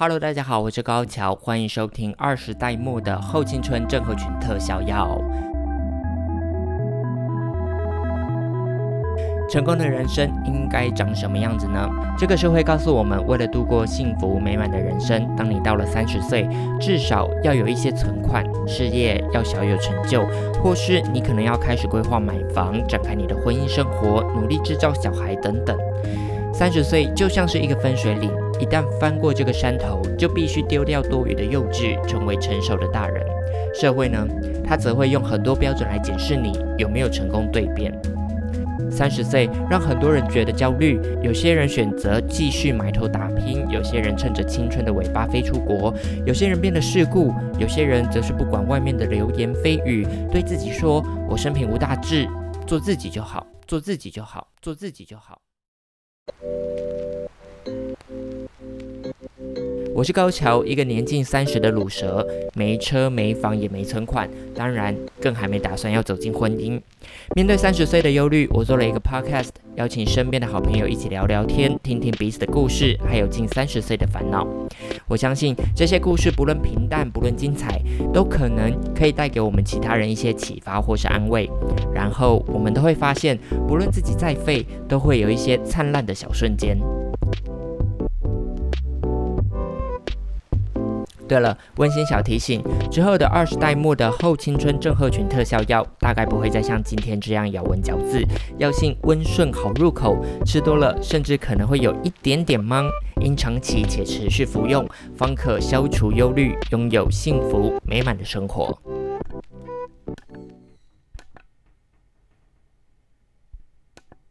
Hello，大家好，我是高桥，欢迎收听二十代末的后青春症候群特效药。成功的人生应该长什么样子呢？这个社会告诉我们，为了度过幸福美满的人生，当你到了三十岁，至少要有一些存款，事业要小有成就，或是你可能要开始规划买房，展开你的婚姻生活，努力制造小孩等等。三十岁就像是一个分水岭，一旦翻过这个山头，就必须丢掉多余的幼稚，成为成熟的大人。社会呢，它则会用很多标准来检视你有没有成功蜕变。三十岁让很多人觉得焦虑，有些人选择继续埋头打拼，有些人趁着青春的尾巴飞出国，有些人变得世故，有些人则是不管外面的流言蜚语，对自己说：“我生平无大志，做自己就好，做自己就好，做自己就好。” Thank you 我是高桥，一个年近三十的卤蛇，没车没房也没存款，当然更还没打算要走进婚姻。面对三十岁的忧虑，我做了一个 podcast，邀请身边的好朋友一起聊聊天，听听彼此的故事，还有近三十岁的烦恼。我相信这些故事不论平淡，不论精彩，都可能可以带给我们其他人一些启发或是安慰。然后我们都会发现，不论自己再废，都会有一些灿烂的小瞬间。对了，温馨小提醒：之后的二十代末的后青春症候群特效药，大概不会再像今天这样咬文嚼字，药性温顺好入口，吃多了甚至可能会有一点点懵，因长期且持续服用，方可消除忧虑，拥有幸福美满的生活。